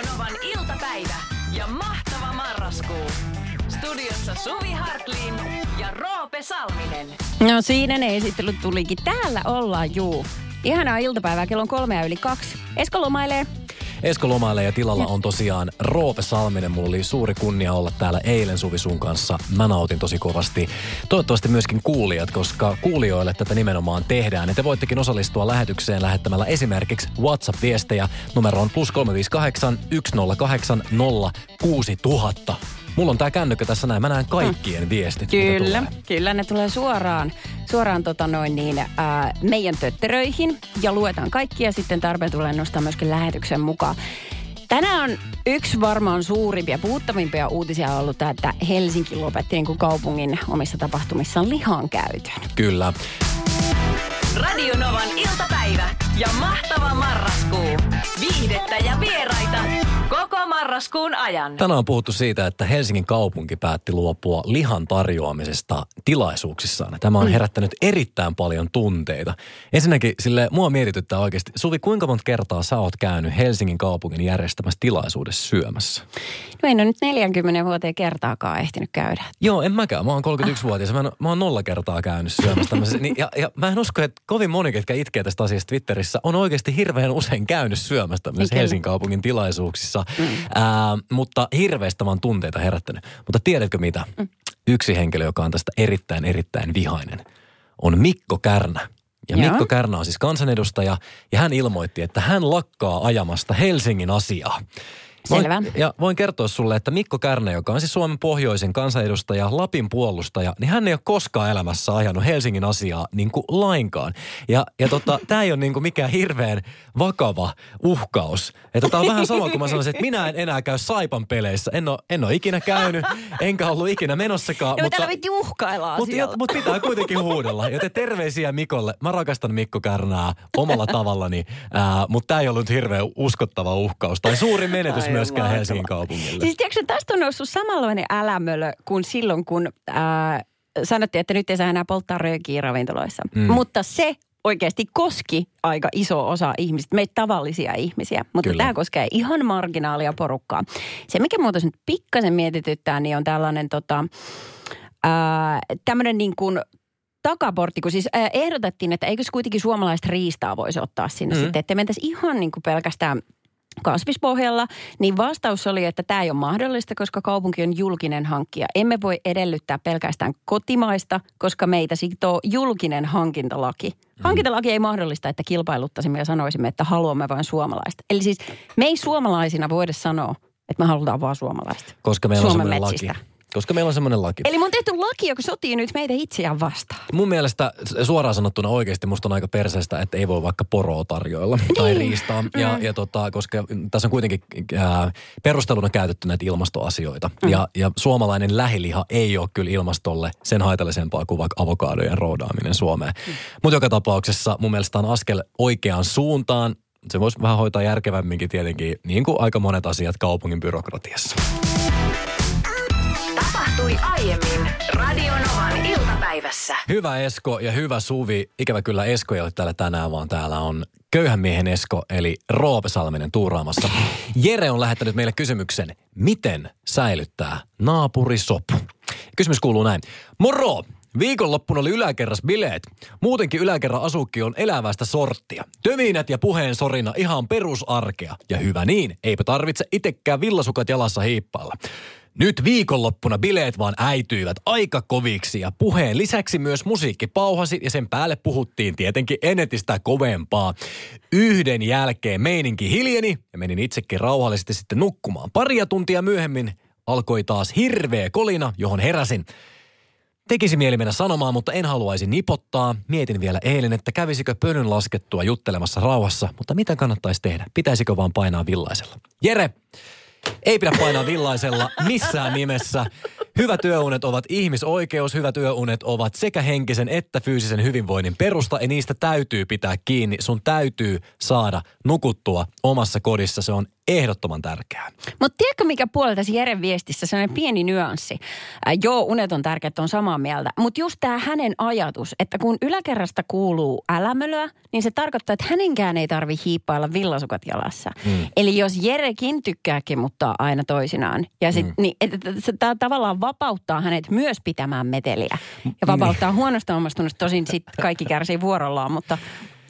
Radionovan iltapäivä ja mahtava marraskuu. Studiossa Suvi Hartlin ja Roope Salminen. No siinä ne esittelyt tulikin. Täällä ollaan, juu. Ihanaa iltapäivää, kello on kolmea yli kaksi. Esko lomailee. Esko lomailee ja tilalla on tosiaan Roope Salminen. Mulla oli suuri kunnia olla täällä eilen Suvi sun kanssa. Mä nautin tosi kovasti. Toivottavasti myöskin kuulijat, koska kuulijoille tätä nimenomaan tehdään. Ja te voittekin osallistua lähetykseen lähettämällä esimerkiksi WhatsApp-viestejä numeroon plus 358 108 06000. Mulla on tää kännykkä tässä näin. Mä näen kaikkien viestit. mitä Kyllä, tulee. kyllä ne tulee suoraan, suoraan tota noin niin, ää, meidän tötteröihin ja luetaan kaikkia sitten tarpeen tulee nostaa myöskin lähetyksen mukaan. Tänään on yksi varmaan suurimpia, puhuttavimpia uutisia ollut tämä, että Helsinki lopetti niin kuin kaupungin omissa tapahtumissaan lihan käytön. Kyllä. Radionovan iltapäivä ja mahtava marraskuu. Viihdettä ja vieraita koko marraskuun ajan. Tänään on puhuttu siitä, että Helsingin kaupunki päätti luopua lihan tarjoamisesta tilaisuuksissaan. Tämä on herättänyt erittäin paljon tunteita. Ensinnäkin sille mua mietityttää oikeasti. Suvi, kuinka monta kertaa sä oot käynyt Helsingin kaupungin järjestämässä tilaisuudessa syömässä? No en ole nyt 40 vuoteen kertaakaan ehtinyt käydä. Joo, en mäkään. Mä oon 31-vuotias. Mä, en- mä oon nolla kertaa käynyt syömässä tämmöisessä. Niin, ja, ja mä en usko, että kovin moni, ketkä itkee tästä asiasta Twitterissä, on oikeasti hirveän usein käynyt syömässä tämmöisissä Kyllä. Helsingin kaupungin tilaisuuksissa. Mm. Ää, mutta hirveästi vaan tunteita herättänyt. Mutta tiedätkö mitä? Mm. Yksi henkilö, joka on tästä erittäin, erittäin vihainen, on Mikko Kärnä. Ja Joo. Mikko Kärnä on siis kansanedustaja ja hän ilmoitti, että hän lakkaa ajamasta Helsingin asiaa. Voin- ja voin kertoa sulle, että Mikko Kärnä, joka on siis Suomen pohjoisen kansanedustaja, Lapin puolustaja, niin hän ei ole koskaan elämässä ajanut Helsingin asiaa niin kuin lainkaan. Ja, ja tota, tämä ei ole niin kuin mikään hirveän vakava uhkaus. Että tämä on vähän sama kuin mä sanoisin, että minä en enää käy Saipan peleissä. En ole, en ole ikinä käynyt, enkä ollut ikinä menossakaan. No mutta, täällä uhkailla Mutta asialla. mut pitää kuitenkin huudella. Joten terveisiä Mikolle. Mä rakastan Mikko Kärnää omalla tavallani, ää, mutta tämä ei ollut hirveän uskottava uhkaus. Tai suuri menetys Ai myöskään mahtavaa. Helsingin kaupungille. Siis tiedätkö, tästä on noussut samanlainen älämölö kuin silloin, kun ää, sanottiin, että nyt ei saa enää polttaa röökiä ravintoloissa. Mm. Mutta se oikeasti koski aika iso osa ihmisistä, meitä tavallisia ihmisiä. Mutta Kyllä. tämä koskee ihan marginaalia porukkaa. Se, mikä muuta nyt pikkasen mietityttää, niin on tällainen tota, ää, tämmöinen niin kuin takaportti, kun siis ää, ehdotettiin, että eikö se kuitenkin suomalaista riistaa voisi ottaa sinne mm. sitten, että mentäisi ihan niin kuin pelkästään kasvispohjalla, niin vastaus oli, että tämä ei ole mahdollista, koska kaupunki on julkinen hankkija. Emme voi edellyttää pelkästään kotimaista, koska meitä sitoo julkinen hankintalaki. Hankintalaki ei mahdollista, että kilpailuttaisimme ja sanoisimme, että haluamme vain suomalaista. Eli siis me ei suomalaisina voida sanoa, että me halutaan vaan suomalaista. Koska meillä on Suomen semmoinen laki. Koska meillä on semmoinen laki. Eli mun on tehty laki, joka sotii nyt meitä itseään vastaan. Mun mielestä suoraan sanottuna oikeasti musta on aika perseestä, että ei voi vaikka poroa tarjoilla tai riistaa. Ja, ja tota, koska tässä on kuitenkin ää, perusteluna käytetty näitä ilmastoasioita. Ja, ja suomalainen lähiliha ei ole kyllä ilmastolle sen haitallisempaa kuin vaikka avokaadojen roodaaminen Suomeen. Mutta joka tapauksessa mun mielestä on askel oikeaan suuntaan. Se voisi vähän hoitaa järkevämminkin tietenkin, niin kuin aika monet asiat kaupungin byrokratiassa. Tapahtui aiemmin Radionovan iltapäivässä. Hyvä Esko ja hyvä Suvi. Ikävä kyllä Esko ei ole täällä tänään, vaan täällä on köyhän miehen Esko, eli Roope Salminen tuuraamassa. Jere on lähettänyt meille kysymyksen, miten säilyttää naapurisopu? Kysymys kuuluu näin. Moro! Viikonloppuna oli yläkerras bileet. Muutenkin yläkerran asukki on elävästä sorttia. Töminät ja puheen sorina ihan perusarkea. Ja hyvä niin, eipä tarvitse itekään villasukat jalassa hiippailla. Nyt viikonloppuna bileet vaan äityivät aika koviksi ja puheen lisäksi myös musiikki pauhasi ja sen päälle puhuttiin tietenkin ennetistä kovempaa. Yhden jälkeen meininki hiljeni ja menin itsekin rauhallisesti sitten nukkumaan. Paria tuntia myöhemmin alkoi taas hirveä kolina, johon heräsin. Tekisi mieli mennä sanomaan, mutta en haluaisi nipottaa. Mietin vielä eilen, että kävisikö pönyn laskettua juttelemassa rauhassa, mutta mitä kannattaisi tehdä? Pitäisikö vaan painaa villaisella? Jere, ei pidä painaa villaisella missään nimessä. Hyvät yöunet ovat ihmisoikeus, hyvät yöunet ovat sekä henkisen että fyysisen hyvinvoinnin perusta ja niistä täytyy pitää kiinni. Sun täytyy saada nukuttua omassa kodissa, se on ehdottoman tärkeää. Mutta tiedätkö mikä puoli tässä Jeren viestissä, sellainen pieni nyanssi. Äh, joo, unet on tärkeät, on samaa mieltä. Mutta just tämä hänen ajatus, että kun yläkerrasta kuuluu älämölöä, niin se tarkoittaa, että hänenkään ei tarvi hiippailla villasukat jalassa. Mm. Eli jos Jerekin tykkää kimuttaa aina toisinaan, ja sit, mm. niin, että se tää tavallaan vapauttaa hänet myös pitämään meteliä. Ja vapauttaa mm. huonosta omastunnasta, tosin sitten kaikki kärsii vuorollaan, mutta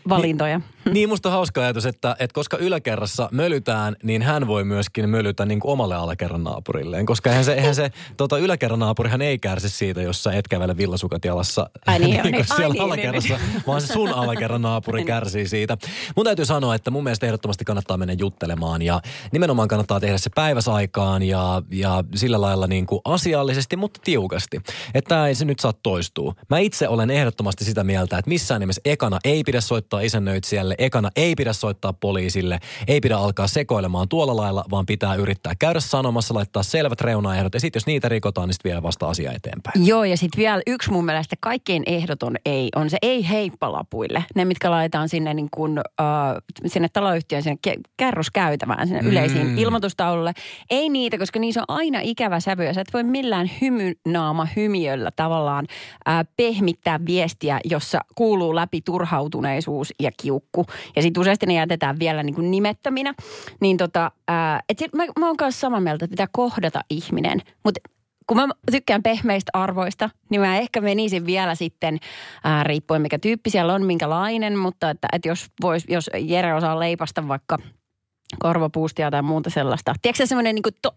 valintoja. Niin, niin musta on hauska ajatus, että, että koska yläkerrassa mölytään, niin hän voi myöskin mölytä niin kuin omalle alakerran naapurilleen. Koska eihän se, eihän se tota, yläkerran naapurihan ei kärsi siitä, jos sä et kävele villasukat jalassa Ai niin, niin, niin, siellä ai niin, alakerrassa, niin, niin. vaan se sun alakerran naapuri kärsii siitä. Mun täytyy sanoa, että mun mielestä ehdottomasti kannattaa mennä juttelemaan ja nimenomaan kannattaa tehdä se päiväsaikaan ja, ja sillä lailla niin kuin asiallisesti, mutta tiukasti. Että ei se nyt saa toistua. Mä itse olen ehdottomasti sitä mieltä, että missään nimessä ekana ei pidä soittaa isännöitsijälle, ekana ei pidä soittaa poliisille, ei pidä alkaa sekoilemaan tuolla lailla, vaan pitää yrittää käydä sanomassa, laittaa selvät reunaehdot ja sitten jos niitä rikotaan, niin sitten vielä vasta asia eteenpäin. Joo, ja sitten vielä yksi mun mielestä kaikkein ehdoton ei on se ei heippalapuille. Ne, mitkä laitetaan sinne, niin kun, uh, sinne taloyhtiön sinne ke- kerroskäytävään, sinne mm. yleisiin ilmoitustaululle. Ei niitä, koska niissä on aina ikävä sävy ja sä et voi millään hymynaama hymiöllä tavallaan uh, pehmittää viestiä, jossa kuuluu läpi turhautuneisuus ja kiukku. Ja sitten useasti ne jätetään vielä niin kuin nimettöminä. Niin tota, ää, et sit mä, mä oon kanssa samaa mieltä, että pitää kohdata ihminen. Mutta kun mä tykkään pehmeistä arvoista, niin mä ehkä menisin vielä sitten, ää, riippuen mikä tyyppi siellä on, minkälainen, mutta että, että jos, vois, jos Jere osaa leipasta vaikka korvapuustia tai muuta sellaista. Tiedätkö semmoinen niin to,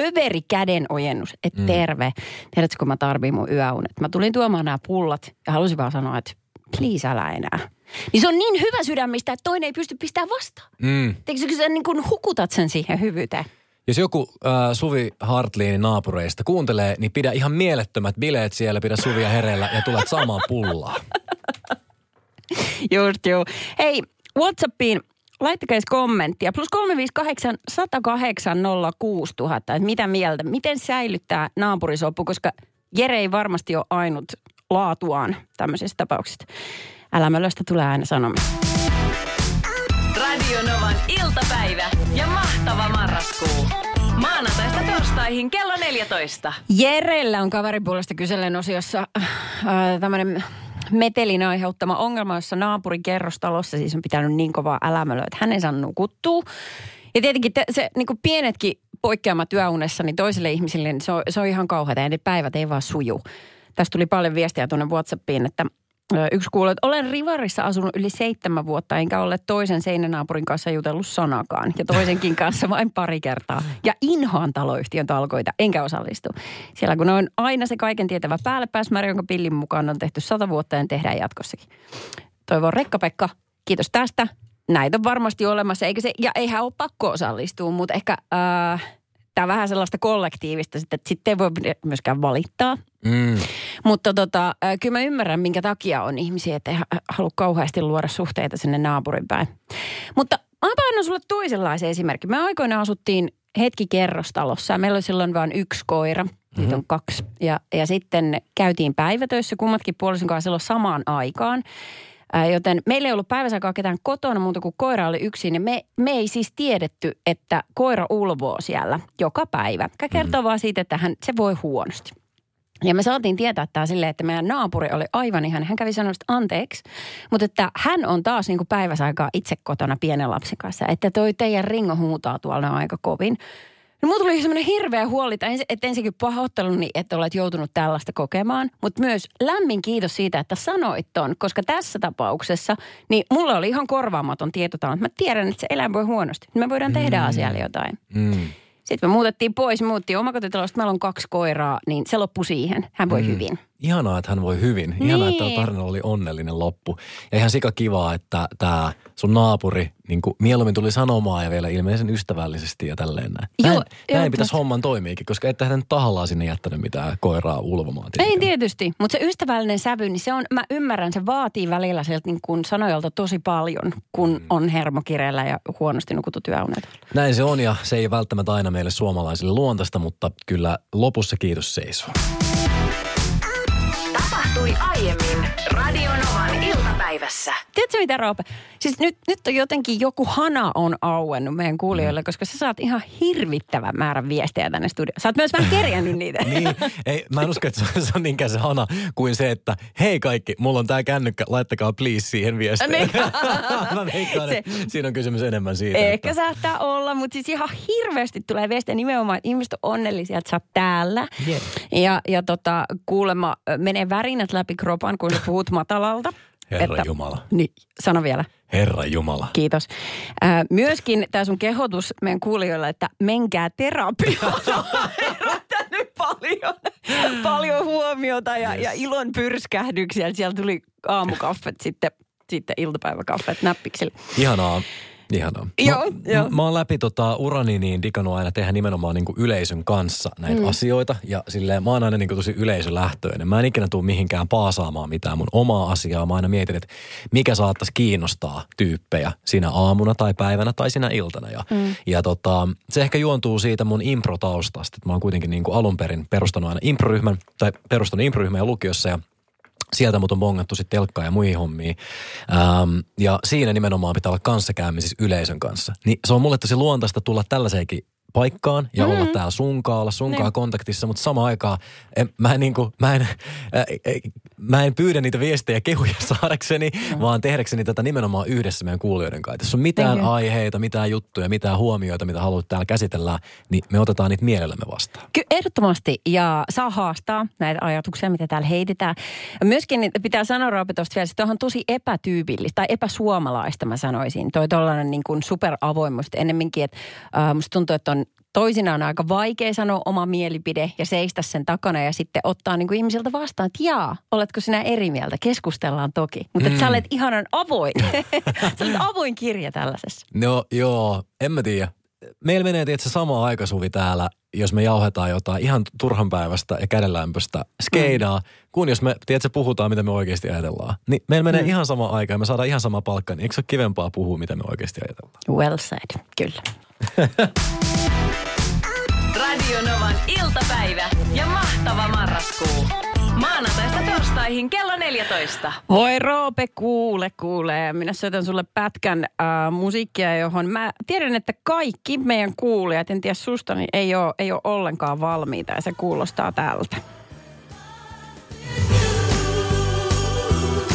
överi käden ojennus, että mm. terve. Tiedätkö, kun mä tarviin mun yöunet. Mä tulin tuomaan nämä pullat ja halusin vaan sanoa, että please älä enää. Niin se on niin hyvä sydämistä, että toinen ei pysty pistämään vastaan. Mm. Teikö sä niin kuin hukutat sen siihen hyvyyteen? Jos joku äh, Suvi Hartliinin naapureista kuuntelee, niin pidä ihan mielettömät bileet siellä, pidä Suvia hereillä ja tulet saamaan pullaa. Just joo. Hei, Whatsappiin laittakaa kommenttia. Plus 358 108 06000. Että mitä mieltä? Miten säilyttää naapurisoppu? Koska Jere ei varmasti ole ainut laatuaan tämmöisessä tapauksessa. Älämölöstä tulee aina sanomia. Radio Novan iltapäivä ja mahtava marraskuu. Maanantaista torstaihin kello 14. Jerellä on kaveripuolesta kysellen osiossa äh, tämmöinen metelin aiheuttama ongelma, jossa naapurin kerrostalossa siis on pitänyt niin kovaa älämölöä, että hänen saa nukuttuu. Ja tietenkin te, se niin kuin pienetkin poikkeamat työunessa, niin toisille ihmisille niin se, on, se on ihan kauheata ja ne päivät ei vaan suju. Tästä tuli paljon viestiä tuonne Whatsappiin, että Yksi kuulee, että olen Rivarissa asunut yli seitsemän vuotta, enkä ole toisen seinänaapurin kanssa jutellut sanakaan. Ja toisenkin kanssa vain pari kertaa. Ja inhoan taloyhtiön talkoita, enkä osallistu. Siellä kun on aina se kaiken tietävä päälle pääsmäärä, jonka pillin mukaan on tehty sata vuotta ja tehdään jatkossakin. Toivon Rekka-Pekka, kiitos tästä. Näitä on varmasti olemassa, eikä se, ja eihän ole pakko osallistua, mutta ehkä... Äh, tämä vähän sellaista kollektiivista, että sitten ei voi myöskään valittaa. Mm. Mutta tota, kyllä mä ymmärrän, minkä takia on ihmisiä, että ei halua kauheasti luoda suhteita sinne naapurin päin. Mutta mä annan sulle toisenlaisen esimerkin. Me aikoinaan asuttiin hetki kerrostalossa ja meillä oli silloin vain yksi koira. Mm-hmm. Nyt on kaksi. Ja, ja sitten käytiin päivätöissä kummatkin puolison kanssa silloin samaan aikaan. Joten meillä ei ollut päiväsaikaa ketään kotona muuta kuin koira oli yksin. Ja me, me ei siis tiedetty, että koira ulvoo siellä joka päivä. Mikä kertoo mm. vaan siitä, että hän, se voi huonosti. Ja me saatiin tietää tämä silleen, että meidän naapuri oli aivan ihan, hän kävi sanoa anteeksi, mutta että hän on taas niin kuin päiväsaikaa itse kotona pienen lapsen kanssa, että toi teidän ringo huutaa tuolla aika kovin. No mulla tuli semmoinen hirveä huoli, että ensinnäkin pahoitteluni, että olet joutunut tällaista kokemaan, mutta myös lämmin kiitos siitä, että sanoit ton, koska tässä tapauksessa, niin mulla oli ihan korvaamaton tietotalo, että mä tiedän, että se eläin voi huonosti. Me voidaan tehdä mm. asialle jotain. Mm. Sitten me muutettiin pois, muuttiin omakotitalosta, meillä on kaksi koiraa, niin se loppui siihen. Hän voi mm. hyvin. Ihanaa, että hän voi hyvin. Ihanaa, että Niin. tämä tarina oli onnellinen loppu. Ja ihan sika kivaa, että tämä sun naapuri niin kuin mieluummin tuli sanomaan ja vielä ilmeisen ystävällisesti ja tälleen näin. Joo, näin, joo, näin pitäisi homman toimiikin, koska ette hän tahallaan sinne jättänyt mitään koiraa ulvomaan. Ei tietysti, mutta se ystävällinen sävy, niin se on, mä ymmärrän, se vaatii välillä sieltä niin kuin sanojalta tosi paljon, kun Mm. on hermokireellä ja huonosti nukutut yöunet. Näin se on ja se ei välttämättä aina meille suomalaisille luontaista, mutta kyllä lopussa kiitos seisoo. Tapahtui aiemmin Radionovan iltapäivässä. Tiedätkö mitä Roope? Siis nyt, nyt on jotenkin joku hana on auennut meidän kuulijoille, koska sä saat ihan hirvittävän määrän viestejä tänne studioon. Sä oot myös vähän kerjännyt niitä. Niin, ei, mä en usko, että se on, se niinkään se hana kuin se, että hei kaikki, mulla on tää kännykkä, laittakaa please siihen viestiin. Mä veikkaan, että siinä on kysymys enemmän siitä. Ehkä että, saattaa olla, mutta siis ihan hirveästi tulee viestejä nimenomaan, että ihmiset on onnellisia, että sä oot täällä. Yeah. Ja, ja tota, kuulemma menee värinät läpi kropan, kun sä puhut matalalta. Herra Jumala. Niin, sano vielä. Herra Jumala. Kiitos. Ää, myöskin tämä sun kehotus meidän kuulijoille, että menkää terapiaan. herättänyt paljon, paljon huomiota ja, Yes. ja ilon pyrskähdyksiä. Siellä tuli aamukaffet sitten, sitten iltapäiväkaffet näppiksille. Ihanaa. Ihanaa. Joo, mä, joo. mä oon läpi tota urani niin digannut aina tehdä nimenomaan niin kuin yleisön kanssa näitä mm. asioita. Ja silleen mä oon aina niin kuin tosi yleisölähtöinen. Mä en ikinä tule mihinkään paasaamaan mitään mun omaa asiaa. Mä aina mietin, että mikä saattaisi kiinnostaa tyyppejä siinä aamuna tai päivänä tai siinä iltana. Ja, mm. ja tota, se ehkä juontuu siitä mun improtaustasta. Että mä oon kuitenkin niin kuin alun perin perustanut aina improryhmän tai perustanut improryhmän ja lukiossa ja sieltä mut on bongattu sitten telkkaa ja muihin hommiin. Ähm, ja siinä nimenomaan pitää olla kanssakäymisissä yleisön kanssa. Niin se on mulle tosi luontaista tulla tällaiseenkin paikkaan ja mm-hmm. olla täällä sunkaan, olla sunkaan Niin. kontaktissa, mutta samaan aikaan en, mä, en, niinku, mä, en, äh, äh, mä en pyydä niitä viestejä kehuja saadakseni, mm. vaan tehdäkseni tätä nimenomaan yhdessä meidän kuulijoiden kanssa. Jos on mitään Niin. aiheita, mitään juttuja, mitään huomioita, mitä haluat täällä käsitellä, niin me otetaan niitä mielellämme vastaan. Kyllä ehdottomasti ja saa haastaa näitä ajatuksia, mitä täällä heitetään. Myöskin niin pitää sanoa Roope tuosta vielä, että on tosi epätyypillistä tai epäsuomalaista mä sanoisin. Toi tollainen niin kuin superavoimuus että ennemminkin, että äh, musta tuntuu, että on toisinaan aika vaikea sanoa oma mielipide ja seistä sen takana ja sitten ottaa niin kuin ihmisiltä vastaan, että jaa, oletko sinä eri mieltä? Keskustellaan toki. Mutta mm. sä olet ihanan avoin. sä olet avoin kirja tällaisessa. No joo, en mä tiedä. Meillä menee tietysti sama aikasuvi täällä, jos me jauhetaan jotain ihan turhan päivästä ja kädenlämpöstä skeidaa, mm. kun jos me, tiedätkö, puhutaan, mitä me oikeasti ajatellaan. Niin meillä menee mm. ihan sama aika ja me saadaan ihan sama palkka, niin eikö se ole kivempaa puhua, mitä me oikeasti ajatellaan? Well said, kyllä. Radionovan iltapäivä ja mahtava marraskuu. Maanantaista torstaihin kello 14. Voi Roope, kuule, kuule. Minä soitan sulle pätkän äh, musiikkia, johon mä tiedän, että kaikki meidän kuulijat, en tiedä susta, niin ei ole, ei ole ollenkaan valmiita ja se kuulostaa tältä.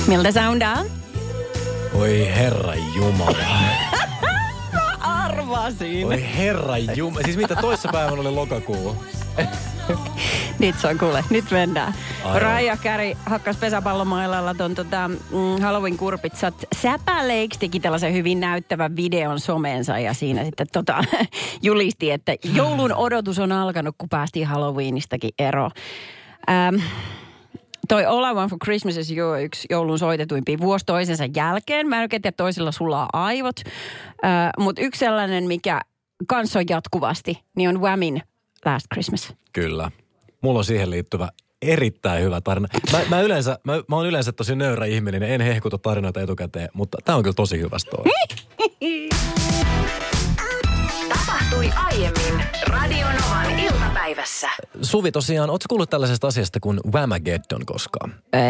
Miltä soundaa? Oi herra jumala. Arvasin. Oi herra jumala. Siis mitä toissa päivänä oli lokakuu? Nyt se on kuule, nyt mennään. Aivan. Raija Käri hakkas pesäpallomailalla ton tota, mm, Halloween-kurpitsat säpäleiksi, teki tällaisen hyvin näyttävän videon someensa ja siinä sitten tota, julisti, että joulun odotus on alkanut, kun päästiin Halloweenistakin ero. Ähm, toi All I Want for Christmas is You on yksi joulun soitetuimpia vuosi toisensa jälkeen. Mä en oikein tiedä, toisilla sulaa aivot. Äh, Mutta yksi sellainen, mikä kanssa on jatkuvasti, niin on Whamin Last Christmas. Kyllä. Mulla on siihen liittyvä erittäin hyvä tarina. Mä, mä, yleensä, mä, mä oon yleensä tosi nöyrä ihminen, en hehkuta tarinoita etukäteen, mutta tää on kyllä tosi hyvä story. Tapahtui aiemmin Radionovan iltapäivässä. Suvi tosiaan, ootko kuullut tällaisesta asiasta kuin Whamageddon koskaan? Äh,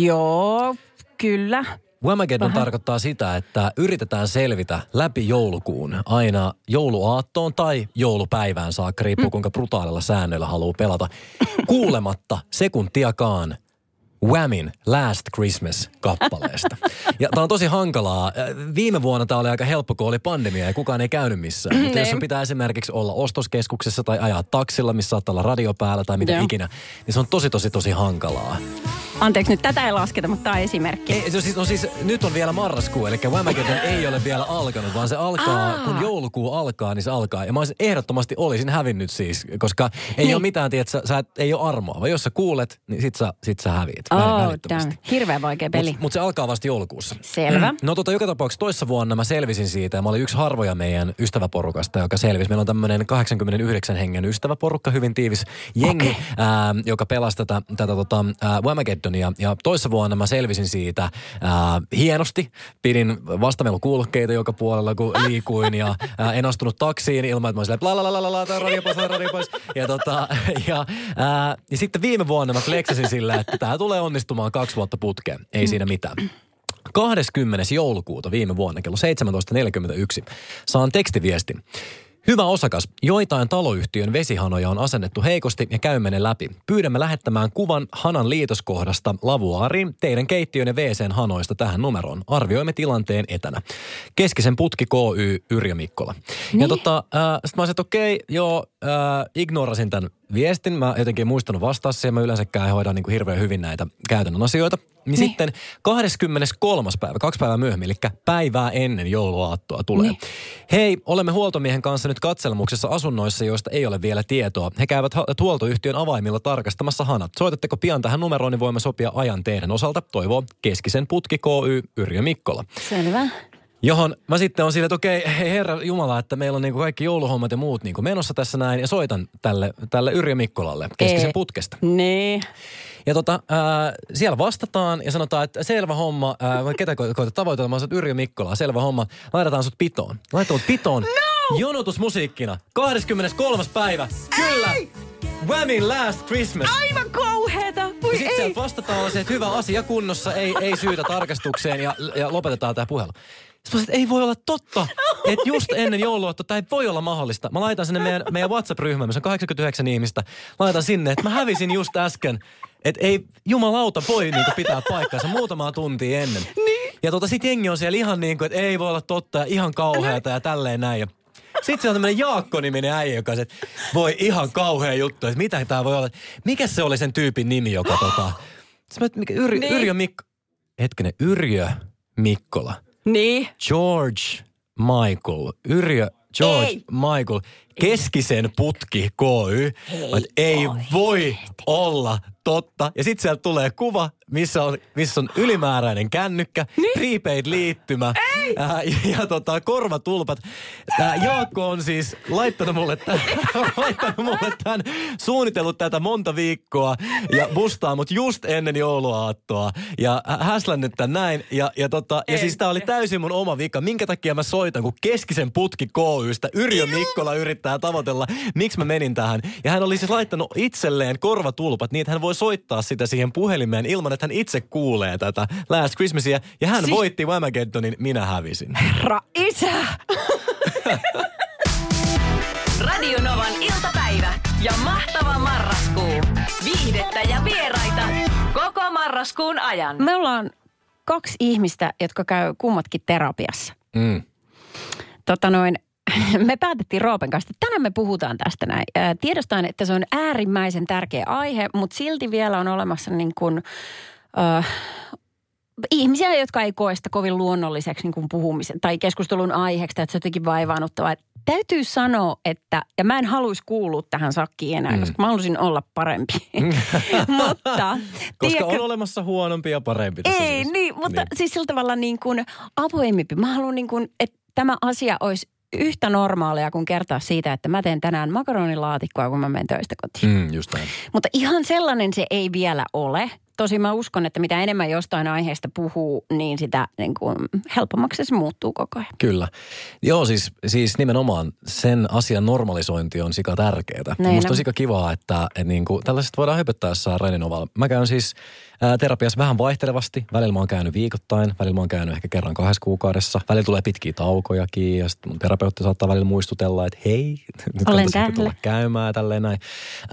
joo, kyllä. Whamageddon tarkoittaa sitä, että yritetään selvitä läpi joulukuun aina jouluaattoon tai joulupäivään saakka, riippuu kuinka brutaalilla säännöillä haluaa pelata, kuulematta sekuntiakaan Whamin Last Christmas-kappaleesta. Ja tämä on tosi hankalaa. Äh, Viime vuonna tämä oli aika helppo, kun oli pandemia ja kukaan ei käynyt missään. Mutta jos Niin. pitää esimerkiksi olla ostoskeskuksessa tai ajaa taksilla, missä saattaa olla radio päällä tai mitä Joo. ikinä, niin se on tosi, tosi, tosi hankalaa. Anteeksi, nyt tätä ei lasketa, mutta tämä on esimerkki. Ei, no siis, no siis, nyt on vielä marraskuu, eli Whamageddon ei ole vielä alkanut, vaan se alkaa, Aa. kun joulukuu alkaa, niin se alkaa. Ja mä olisin ehdottomasti olisin hävinnyt siis, koska ei Niin. ole mitään, tiedät, sä, sä et, ei ole armoa. Vaan jos sä kuulet, niin sit sä, sit sä häviit Oh, damn. Hirveän vaikea peli. Mutta mut se alkaa vasta joulukuussa. Selvä. No tota, joka tapauksessa toissa vuonna mä selvisin siitä ja mä olin yksi harvoja meidän ystäväporukasta, joka selvisi. Meillä on tämmöinen 89 hengen ystäväporukka, hyvin tiivis jengi, okay. ää, joka pelasi tätä, tätä tota, ää, Whamageddonia. Ja toissa vuonna mä selvisin siitä ää, hienosti. Pidin vastamelukuulokkeita joka puolella, kun liikuin ja ää, en astunut taksiin ilman, että mä olin silleen, la la la la la, radio pois, radio pois. Ja, tota, ja, ää, ja sitten viime vuonna mä flexasin sillä, että tämä tulee onnistumaan kaksi vuotta putkeen. Ei siinä mitään. 20. joulukuuta viime vuonna kello 17.41 saan tekstiviestin. Hyvä osakas, joitain taloyhtiön vesihanoja on asennettu heikosti ja käymme ne läpi. Pyydämme lähettämään kuvan hanan liitoskohdasta lavuaariin teidän keittiön ja WCn hanoista tähän numeroon. Arvioimme tilanteen etänä. Keskisen putki KY Yrjö Mikkola. Niin. Ja tota, äh, sit mä olisin, että okei, joo, äh, ignorasin tämän viestin. Mä jotenkin en muistanut vastaa siihen. Mä yleensäkään en hoida niin kuin hirveän hyvin näitä käytännön asioita. Niin, niin. sitten 23. päivä, kaksi päivää myöhemmin, eli päivää ennen jouluaattoa tulee. Niin. Hei, olemme huoltomiehen kanssa nyt katselmuksessa asunnoissa, joista ei ole vielä tietoa. He käyvät huoltoyhtiön avaimilla tarkastamassa hanat. Soitatteko pian tähän numeroon, niin voimme sopia ajan teidän osalta. Toivoo Keskisen putki KY Yrjö Mikkola. Selvä. Johon mä sitten on silleen, että okei, hei herra Jumala, että meillä on niinku kaikki jouluhommat ja muut niinku menossa tässä näin. Ja soitan tälle, tälle Yrjö Mikkolalle keskisen Ei. putkesta. Niin. Ja tota, ää, siellä vastataan ja sanotaan, että selvä homma, ää, vai ketä ko- koetat tavoitella, mä sanoin, Yrjö Mikkola, selvä homma, laitetaan sut pitoon. Laitetaan pitoon. No! Jonotusmusiikkina, 23. päivä, kyllä! Whammin Last Christmas. Aivan kauheeta. Voi sitten ei. sieltä vastataan se, että hyvä asia kunnossa, ei, ei syytä tarkastukseen ja, ja lopetetaan tämä puhelu. Sitten että ei voi olla totta, että just ennen joulua, tämä ei voi olla mahdollista. Mä laitan sinne meidän, meidän WhatsApp-ryhmään, missä on 89 ihmistä, laitan sinne, että mä hävisin just äsken, että ei jumalauta voi niinku pitää paikkaansa muutamaa tuntia ennen. Niin. Ja tota, sit jengi on siellä ihan niin kuin, että ei voi olla totta ja ihan kauheata ja tälleen näin. Ja sitten siellä on tämmöinen Jaakko-niminen äijä, joka se, että voi ihan kauhea juttu, että mitä tämä voi olla. Mikä se oli sen tyypin nimi, joka tota... Sitten mä, että mikä, Yrjö, Niin. Yrjö Mikko... Hetkinen, Yrjö Mikkola. Niin. George Michael. Yrjö George Ei. Michael. Keskisen putki KY. Ei, ei voi olla totta. Ja sitten sieltä tulee kuva, missä on, missä on ylimääräinen kännykkä, niin? prepaid-liittymä ää, ja, ja tota, korvatulpat. Tää Jaakko on siis laittanut mulle, tämän, laittanut mulle tämän, suunnitellut tätä monta viikkoa ja bustaa mut just ennen jouluaattoa ja hä- häslännyt tän näin. Ja, ja, tota, ja siis tää oli täysin mun oma vika. Minkä takia mä soitan, kun keskisen putki KYstä Yrjö Mikkola yrittää tavoitella, miksi mä menin tähän. Ja hän oli siis laittanut itselleen korvatulpat niin, että hän voi soittaa sitä siihen puhelimeen ilman, että hän itse kuulee tätä Last Christmasia. Ja hän Si- voitti Whamageddonin, minä hävisin. Herra isä. Radio Novan iltapäivä ja mahtava marraskuu. Viihdettä ja vieraita koko marraskuun ajan. Me ollaan kaksi ihmistä, jotka käy kummatkin terapiassa. Mm. Tota noin, me päätettiin Roopen kanssa, että tänään me puhutaan tästä näin. Tiedostan, että se on äärimmäisen tärkeä aihe, mutta silti vielä on olemassa niin kuin, äh, ihmisiä, jotka ei koe sitä kovin luonnolliseksi niin kuin puhumisen tai keskustelun aiheeksi, että se on jotenkin vaivaannuttavaa. Täytyy sanoa, että, ja mä en haluaisi kuulua tähän sakkiin enää, mm. koska mä haluaisin olla parempi. mutta, Koska tiedätkö- on olemassa huonompi ja parempi tässä ei, asiassa. niin, mutta niin. siis sillä tavalla niin kuin avoimempi. Mä haluan niin kuin, että tämä asia olisi yhtä normaalia kuin kertoa siitä, että mä teen tänään makaronilaatikkoa, kun mä menen töistä kotiin. Mm. Just näin. Mutta ihan sellainen se ei vielä ole. Tosin mä uskon, että mitä enemmän jostain aiheesta puhuu, niin sitä niin kuin helpommaksi se muuttuu koko ajan. Kyllä. Joo, siis, siis nimenomaan sen asian normalisointi on sika tärkeää. Näin Musta on. sika kivaa, että, että niin kuin, tällaiset voidaan höpöttää jossain Rainenovalla. Mä käyn siis ää, terapiassa vähän vaihtelevasti. Välillä mä oon käynyt viikoittain, välillä mä oon käynyt ehkä kerran kahdessa kuukaudessa. Välillä tulee pitkiä taukojakin ja sitten mun terapeutti saattaa välillä muistutella, että hei, nyt Olen kannattaisi tulla käymään ja tälleen näin.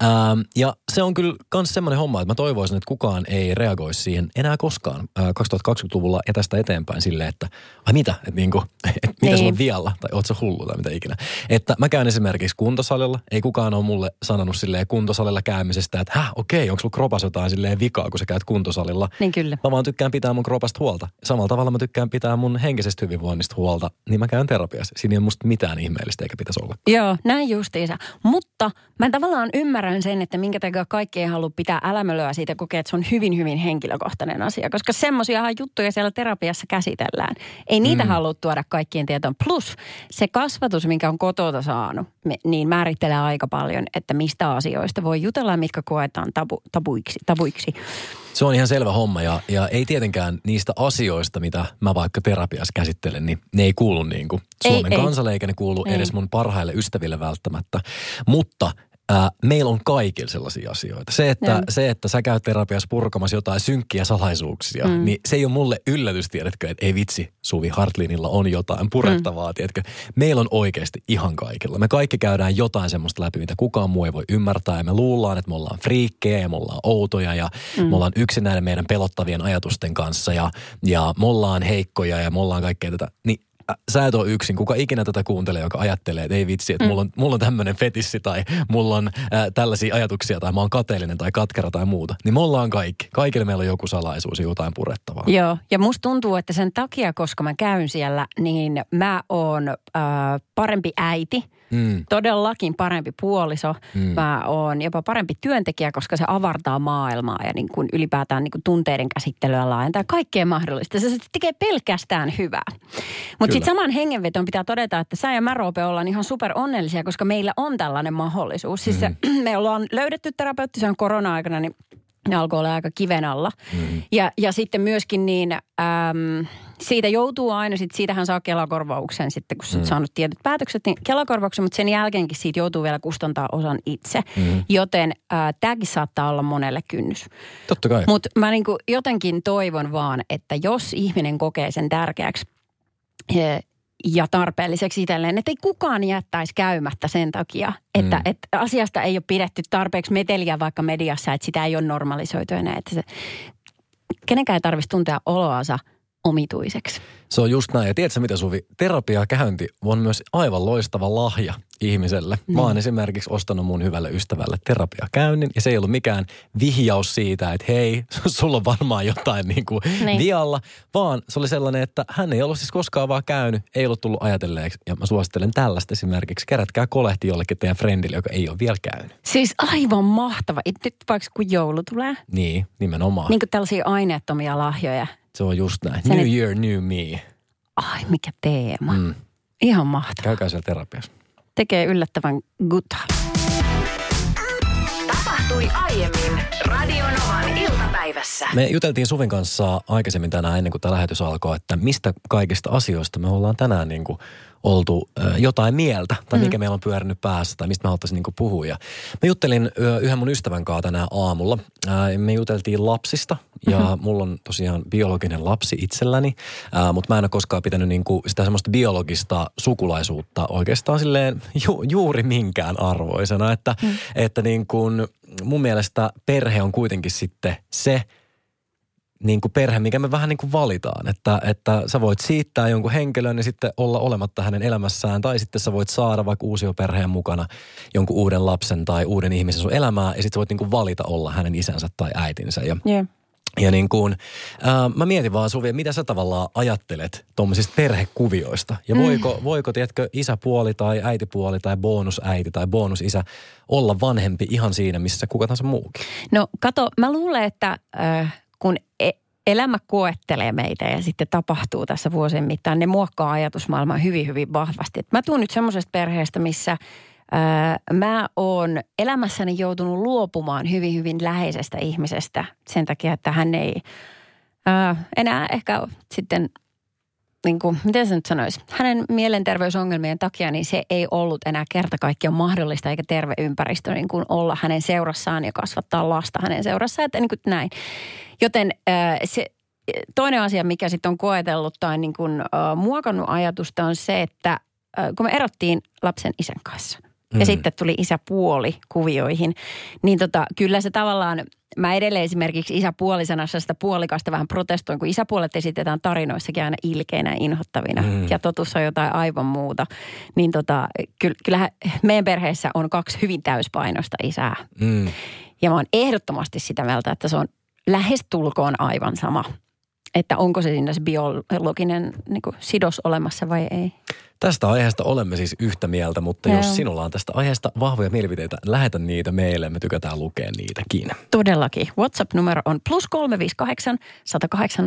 Ähm, ja se on kyllä myös semmoinen homma, että mä toivoisin, että kukaan ei reagoi siihen enää koskaan ää, 2020-luvulla ja tästä eteenpäin silleen, että ai mitä, että niinku, et mitä Niin. sulla on vialla tai oot sä hullu tai mitä ikinä. Että mä käyn esimerkiksi kuntosalilla, ei kukaan ole mulle sanonut silleen kuntosalilla käymisestä, että häh, okei, onko sulla kropas jotain silleen vikaa, kun sä käyt kuntosalilla. Niin kyllä. Mä vaan tykkään pitää mun kropasta huolta. Samalla tavalla mä tykkään pitää mun henkisestä hyvinvoinnista huolta, niin mä käyn terapiassa. Siinä ei ole musta mitään ihmeellistä eikä pitäisi olla. Joo, näin justiinsa. Mutta mä tavallaan ymmärrän sen, että minkä takia kaikki ei halua pitää älämölöä siitä kokea, että se on hyvin, hyvin henkilökohtainen asia. Koska semmoisia juttuja siellä terapiassa käsitellään. Ei niitä mm. halua tuoda kaikkien tietoon. Plus se kasvatus, minkä on kotota saanut, niin määrittelee aika paljon, että mistä asioista voi jutella mitkä koetaan tabu, tabuiksi, tabuiksi. Se on ihan selvä homma ja, ja ei tietenkään niistä asioista, mitä mä vaikka terapiassa käsittelen, niin ne ei kuulu niin kuin Ei, Suomen ei. kansalle eikä ne kuulu Ei. edes mun parhaille ystäville välttämättä. Mutta ää, meillä on kaikilla sellaisia asioita. Se että, Joo. se, että sä käyt terapiassa purkamassa jotain synkkiä salaisuuksia, mm. niin se ei ole mulle yllätys, tiedätkö, että ei vitsi, Suvi Hartlinilla on jotain purettavaa, mm. tiedätkö. Meillä on oikeasti ihan kaikilla. Me kaikki käydään jotain semmoista läpi, mitä kukaan muu ei voi ymmärtää ja me luullaan, että me ollaan friikkejä ja me ollaan outoja ja mm. me ollaan yksin näiden meidän pelottavien ajatusten kanssa ja, ja me ollaan heikkoja ja me ollaan kaikkea tätä. Niin sä et ole yksin. Kuka ikinä tätä kuuntelee, joka ajattelee, että ei vitsi, että mm. mulla on, mulla on tämmöinen fetissi tai mulla on äh, tällaisia ajatuksia tai mä oon kateellinen tai katkera tai muuta. Niin me ollaan kaikki. Kaikille meillä on joku salaisuus ja jotain purettavaa. Joo, ja musta tuntuu, että sen takia, koska mä käyn siellä, niin mä oon äh, parempi äiti, Mm. todellakin parempi puoliso. Mm. Mä oon jopa parempi työntekijä, koska se avartaa maailmaa ja niin kuin ylipäätään niin kuin tunteiden käsittelyä laajentaa. Kaikkea mahdollista. Se, tekee pelkästään hyvää. Mutta. Sitten saman hengenvetoon pitää todeta, että sä ja mä Roope ollaan ihan super onnellisia, koska meillä on tällainen mahdollisuus. Siis se, me ollaan löydetty terapeutti, se on korona-aikana, niin ne alkoi olla aika kiven alla. Mm. Ja, ja sitten myöskin niin, äm, siitä joutuu aina, sit siitähän saa Kelakorvauksen sitten, kun sä oot saanut tietyt päätökset, niin Kelakorvauksen, mutta sen jälkeenkin siitä joutuu vielä kustantaa osan itse. Mm. Joten äh, tämäkin saattaa olla monelle kynnys. Totta kai. Mutta mä niinku jotenkin toivon vaan, että jos ihminen kokee sen tärkeäksi ja tarpeelliseksi itselleen, että ei kukaan jättäisi käymättä sen takia, että, Mm. että asiasta ei ole pidetty tarpeeksi meteliä vaikka mediassa, että sitä ei ole normalisoitu enää. Että se, kenenkään ei tarvitsisi tuntea oloansa omituiseksi. Se on just näin. Ja tiedätkö mitä Suvi? Terapiakäynti on myös aivan loistava lahja ihmiselle. Mä oon esimerkiksi ostanut mun hyvälle ystävälle terapiakäynnin ja se ei ollut mikään vihjaus siitä, että hei, sulla on varmaan jotain niin kuin Niin. vialla, vaan se oli sellainen, että hän ei ollut siis koskaan vaan käynyt, ei ollut tullut ajatelleeksi. Ja mä suosittelen tällaista esimerkiksi. Kerätkää kolehti jollekin teidän friendille, joka ei ole vielä käynyt. Siis aivan mahtava. Et Nyt vaikka kun joulu tulee, Niin, nimenomaan. niin kuin tällaisia aineettomia lahjoja. Se on just näin. Se New nyt- year, new me. Ai, mikä teema. Mm. Ihan mahtava. Käykää siellä terapiassa. Tekee yllättävän good. Tapahtui aiemmin Radionovan iltapäivässä. Me juteltiin Suvin kanssa aikaisemmin tänään ennen kuin tämä lähetys alkoi, että mistä kaikista asioista me ollaan tänään niin kuin oltu jotain mieltä tai mikä meillä on pyörinyt päässä tai mistä me haluttaisiin niin puhua. Ja mä juttelin yhden mun ystävän kanssa tänään aamulla. Me juteltiin lapsista ja mm-hmm. mulla on tosiaan biologinen lapsi itselläni, mutta mä en ole koskaan pitänyt niin kuin sitä semmoista biologista sukulaisuutta oikeastaan silleen ju, juuri minkään arvoisena, että, mm. että niin kuin mun mielestä perhe on kuitenkin sitten se, niin kuin perhe, mikä me vähän niin kuin valitaan. Että, että sä voit siittää jonkun henkilön ja sitten olla olematta hänen elämässään. Tai sitten sä voit saada vaikka uusioperheen mukana jonkun uuden lapsen tai uuden ihmisen sun elämää. Ja sitten sä voit niin kuin valita olla hänen isänsä tai äitinsä. Ja, Joo. ja niin kuin, ää, mä mietin vaan Suvi, mitä sä tavallaan ajattelet tuommoisista perhekuvioista? Ja voiko, voiko tiedätkö, isäpuoli tai äitipuoli tai bonusäiti tai bonusisä olla vanhempi ihan siinä, missä kuka tahansa muukin? No kato, mä luulen, että äh, kun e- elämä koettelee meitä ja sitten tapahtuu tässä vuosien mittaan, ne muokkaa ajatusmaailmaa hyvin, hyvin vahvasti. Et mä tuun nyt semmoisesta perheestä, missä äh, mä oon elämässäni joutunut luopumaan hyvin, hyvin läheisestä ihmisestä sen takia, että hän ei äh, enää ehkä sitten niin kuin, miten se nyt sanoisi, hänen mielenterveysongelmien takia, niin se ei ollut enää kerta kaikkiaan mahdollista eikä terve ympäristö niin kuin olla hänen seurassaan ja kasvattaa lasta hänen seurassaan, että niin kuin näin. Joten äh, se, toinen asia, mikä sitten on koetellut tai niin kuin, äh, muokannut ajatusta on se, että äh, kun me erottiin lapsen isän kanssa, ja sitten tuli isäpuoli kuvioihin. Niin tota, kyllä se tavallaan, mä edelleen esimerkiksi isäpuolisanassa sitä puolikasta vähän protestoin, kun isäpuolet esitetään tarinoissakin aina ilkeinä ja inhottavina. Mm. Ja totuus on jotain aivan muuta. Niin tota, kyllähän meidän perheessä on kaksi hyvin täyspainoista isää. Mm. Ja mä oon ehdottomasti sitä mieltä, että se on lähestulkoon aivan sama että onko se siinä se biologinen niin kuin, sidos olemassa vai ei. Tästä aiheesta olemme siis yhtä mieltä, mutta Joo. jos sinulla on tästä aiheesta vahvoja mielipiteitä, lähetä niitä meille. Me tykätään lukea niitäkin. Todellakin. WhatsApp-numero on plus 358 108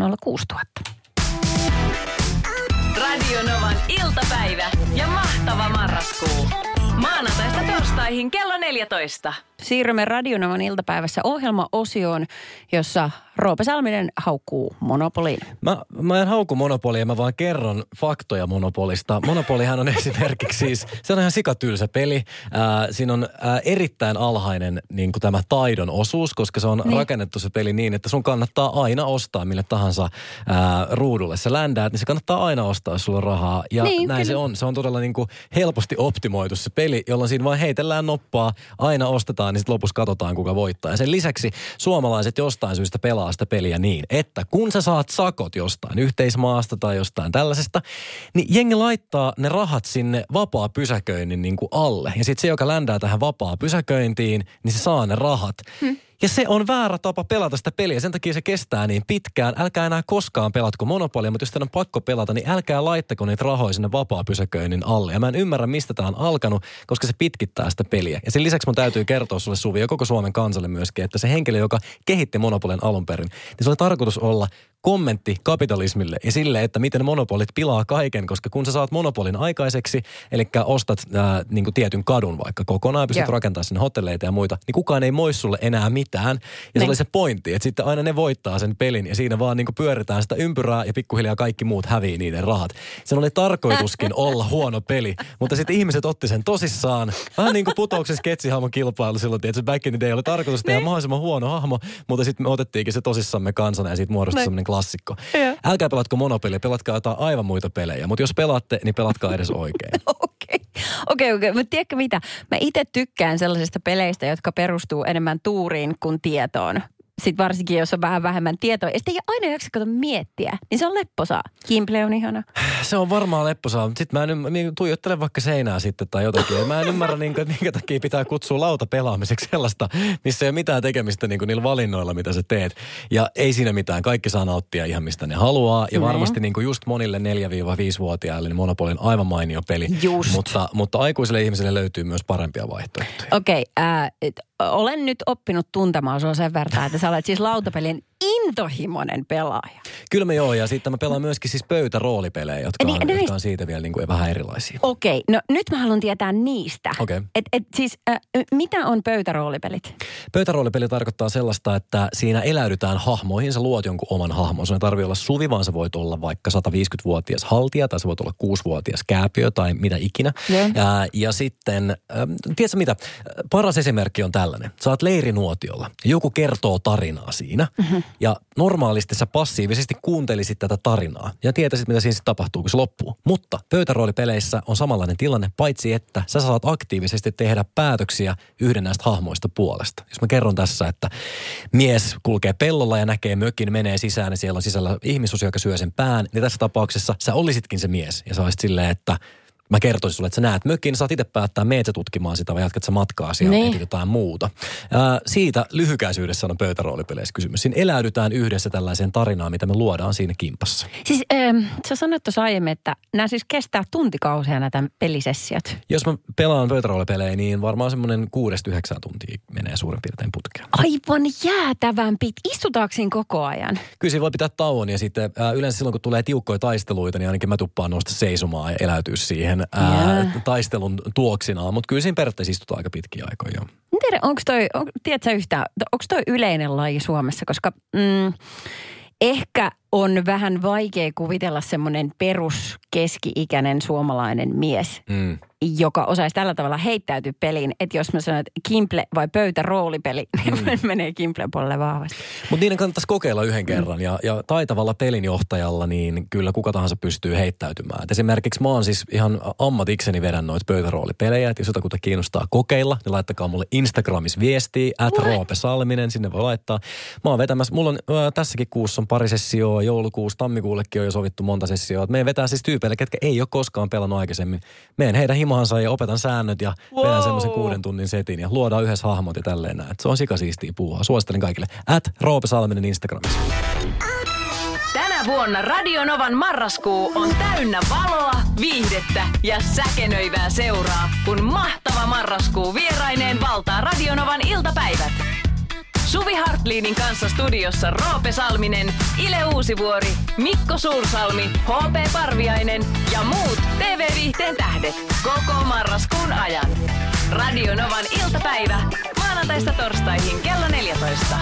Radio Novan iltapäivä ja mahtava marraskuu. Maanantaista torstaihin kello 14. Siirrymme Radionavan iltapäivässä ohjelmaosioon, jossa Roope Salminen haukkuu Monopoliin. Mä, mä en hauku Monopolia, mä vaan kerron faktoja Monopolista. Monopolihan on esimerkiksi siis, se on ihan sikatylsä peli. Äh, siinä on äh, erittäin alhainen niin kuin tämä taidon osuus, koska se on niin. rakennettu se peli niin, että sun kannattaa aina ostaa mille tahansa äh, ruudulle. Sä ländäät, niin se kannattaa aina ostaa, jos sulla on rahaa. Ja niin, näin kyllä. se on. Se on todella niin kuin helposti optimoitu se peli, jolloin siinä vaan heitellään noppaa, aina ostetaan, niin sitten lopussa katsotaan, kuka voittaa. Ja sen lisäksi suomalaiset jostain syystä pelaa pelaa sitä peliä niin, että kun sä saat sakot jostain yhteismaasta tai jostain tällaisesta, niin jengi laittaa ne rahat sinne vapaa pysäköinnin niin kuin alle. Ja sitten se, joka ländää tähän vapaa pysäköintiin, niin se saa ne rahat. Hmm. Ja se on väärä tapa pelata sitä peliä. Sen takia se kestää niin pitkään. Älkää enää koskaan pelatko monopolia, mutta jos teidän on pakko pelata, niin älkää laittako niitä rahoja sinne vapaa-pysäköinnin alle. Ja mä en ymmärrä, mistä tämä on alkanut, koska se pitkittää sitä peliä. Ja sen lisäksi mun täytyy kertoa sulle Suvi ja koko Suomen kansalle myöskin, että se henkilö, joka kehitti monopolin alun perin, niin se oli tarkoitus olla kommentti kapitalismille ja sille, että miten monopolit pilaa kaiken, koska kun sä saat monopolin aikaiseksi, eli ostat ää, niin kuin tietyn kadun vaikka kokonaan, pystyt yeah. rakentamaan sinne hotelleita ja muita, niin kukaan ei moi sulle enää mitään. Ja niin. se oli se pointti, että sitten aina ne voittaa sen pelin ja siinä vaan niin kuin pyöritään sitä ympyrää ja pikkuhiljaa kaikki muut hävii niiden rahat. Se oli tarkoituskin olla huono peli, mutta sitten ihmiset otti sen tosissaan. Vähän niin kuin putouksen sketsihahmon kilpailu silloin, että back in the day oli tarkoitus tehdä niin. mahdollisimman huono hahmo, mutta sitten me otettiinkin se tosissamme kansana ja siitä muodostui semmoinen klassikko. Ja. Älkää pelatko monopelia, pelatkaa jotain aivan muita pelejä. Mutta jos pelaatte, niin pelatkaa edes oikein. Okei, okei, okei. Mutta tiedätkö mitä? Mä itse tykkään sellaisista peleistä, jotka perustuu enemmän tuuriin kuin tietoon sitten varsinkin, jos on vähän vähemmän tietoa. Ja sitten ei aina jaksa kato miettiä, niin se on lepposaa. Kimple on ihana. Se on varmaan lepposaa, mutta sitten mä en niin tuijottele vaikka seinää sitten tai jotakin. Mä en ymmärrä, niin että minkä takia pitää kutsua lauta pelaamiseksi sellaista, missä ei ole mitään tekemistä niin kuin niillä valinnoilla, mitä sä teet. Ja ei siinä mitään. Kaikki saa nauttia ihan mistä ne haluaa. Ja varmasti niin kuin just monille 4-5-vuotiaille niin Monopoly on aivan mainio peli. Just. Mutta, mutta aikuisille ihmisille löytyy myös parempia vaihtoehtoja. Okei, okay, äh, olen nyt oppinut tuntemaan sua sen verran, että sä olet siis lautapelin intohimoinen pelaaja. Kyllä me joo, ja sitten mä pelaan myöskin siis pöytäroolipelejä, jotka, niin, on, näistä... jotka on siitä vielä niin kuin vähän erilaisia. Okei, okay. no nyt mä haluan tietää niistä. Okei. Okay. Et, et siis, äh, mitä on pöytäroolipelit? Pöytäroolipeli tarkoittaa sellaista, että siinä eläydytään hahmoihin, sä luot jonkun oman hahmon. Se ei tarvitse olla suvi, vaan se voit olla vaikka 150-vuotias haltija, tai se voit olla 6-vuotias kääpiö, tai mitä ikinä. Yeah. Ja, ja sitten, äh, tiedätkö mitä, paras esimerkki on tällainen. Sä oot leirinuotiolla, joku kertoo tarinaa siinä, mm-hmm. ja normaalisti sä passiivisesti kuuntelisit tätä tarinaa ja tietäisit, mitä siinä tapahtuu, kun se loppuu. Mutta pöytäroolipeleissä on samanlainen tilanne, paitsi että sä saat aktiivisesti tehdä päätöksiä yhden näistä hahmoista puolesta. Jos mä kerron tässä, että mies kulkee pellolla ja näkee mökin, menee sisään ja siellä on sisällä ihmisosia, joka syö sen pään, niin tässä tapauksessa sä olisitkin se mies ja sä olisit silleen, että – mä kertoisin sulle, että sä näet mökin, saat itse päättää, meet sä tutkimaan sitä vai jatkat sä matkaa siellä niin. jotain muuta. Ää, siitä lyhykäisyydessä on pöytäroolipeleissä kysymys. Siinä eläydytään yhdessä tällaiseen tarinaan, mitä me luodaan siinä kimpassa. Siis ähm, sä sanoit tuossa aiemmin, että nämä siis kestää tuntikausia näitä pelisessiot. Jos mä pelaan pöytäroolipelejä, niin varmaan semmoinen kuudesta yhdeksän tuntia menee suurin piirtein putkeen. Aivan jäätävän pit. Istutaanko koko ajan? Kyllä siinä voi pitää tauon ja sitten ää, yleensä silloin, kun tulee tiukkoja taisteluita, niin ainakin mä tuppaan nousta seisomaan ja eläytyä siihen ää, yeah. taistelun tuoksinaan. Mutta kyllä siinä periaatteessa istutaan aika pitkiä aikoja jo. Tiedä, onko toi, on, tiedätkö yhtään, onko toi yleinen laji Suomessa? Koska mm, ehkä on vähän vaikea kuvitella semmoinen perus keski-ikäinen suomalainen mies, Mm. joka osaisi tällä tavalla heittäytyä peliin. Että jos mä sanon, että kimple vai pöytä roolipeli, niin mm. menee kimplen puolelle vahvasti. Mutta niiden kannattaisi kokeilla yhden kerran ja, ja taitavalla pelinjohtajalla niin kyllä kuka tahansa pystyy heittäytymään. Et esimerkiksi mä oon siis ihan ammatikseni vedän noita pöytäroolipelejä, että jos jotakuta kiinnostaa kokeilla, niin laittakaa mulle Instagramissa viestiä, at Roope Salminen, sinne voi laittaa. Mä oon vetämässä, mulla on ää, tässäkin kuussa on pari sessioa, joulukuussa, tammikuullekin on jo sovittu monta sessioa. Meidän vetää siis tyypeille, ketkä ei ole koskaan pelannut aikaisemmin. Meen heidän himaansa ja opetan säännöt ja wow. vedän semmoisen kuuden tunnin setin ja luodaan yhdessä hahmot ja tälleen näin. Se on sikasiistiä puuhaa. Suosittelen kaikille. At Roope Salminen Instagramissa. Tänä vuonna Radionovan marraskuu on täynnä valoa, viihdettä ja säkenöivää seuraa, kun mahtava marraskuu vieraineen valtaa Radionovan iltapäivät. Suvi Hartliinin kanssa studiossa Roope Salminen, Ile Uusivuori, Mikko Suursalmi, HP Parviainen ja muut TV-viihteen tähdet koko marraskuun ajan. Radionovan iltapäivä maanantaista torstaihin kello 14.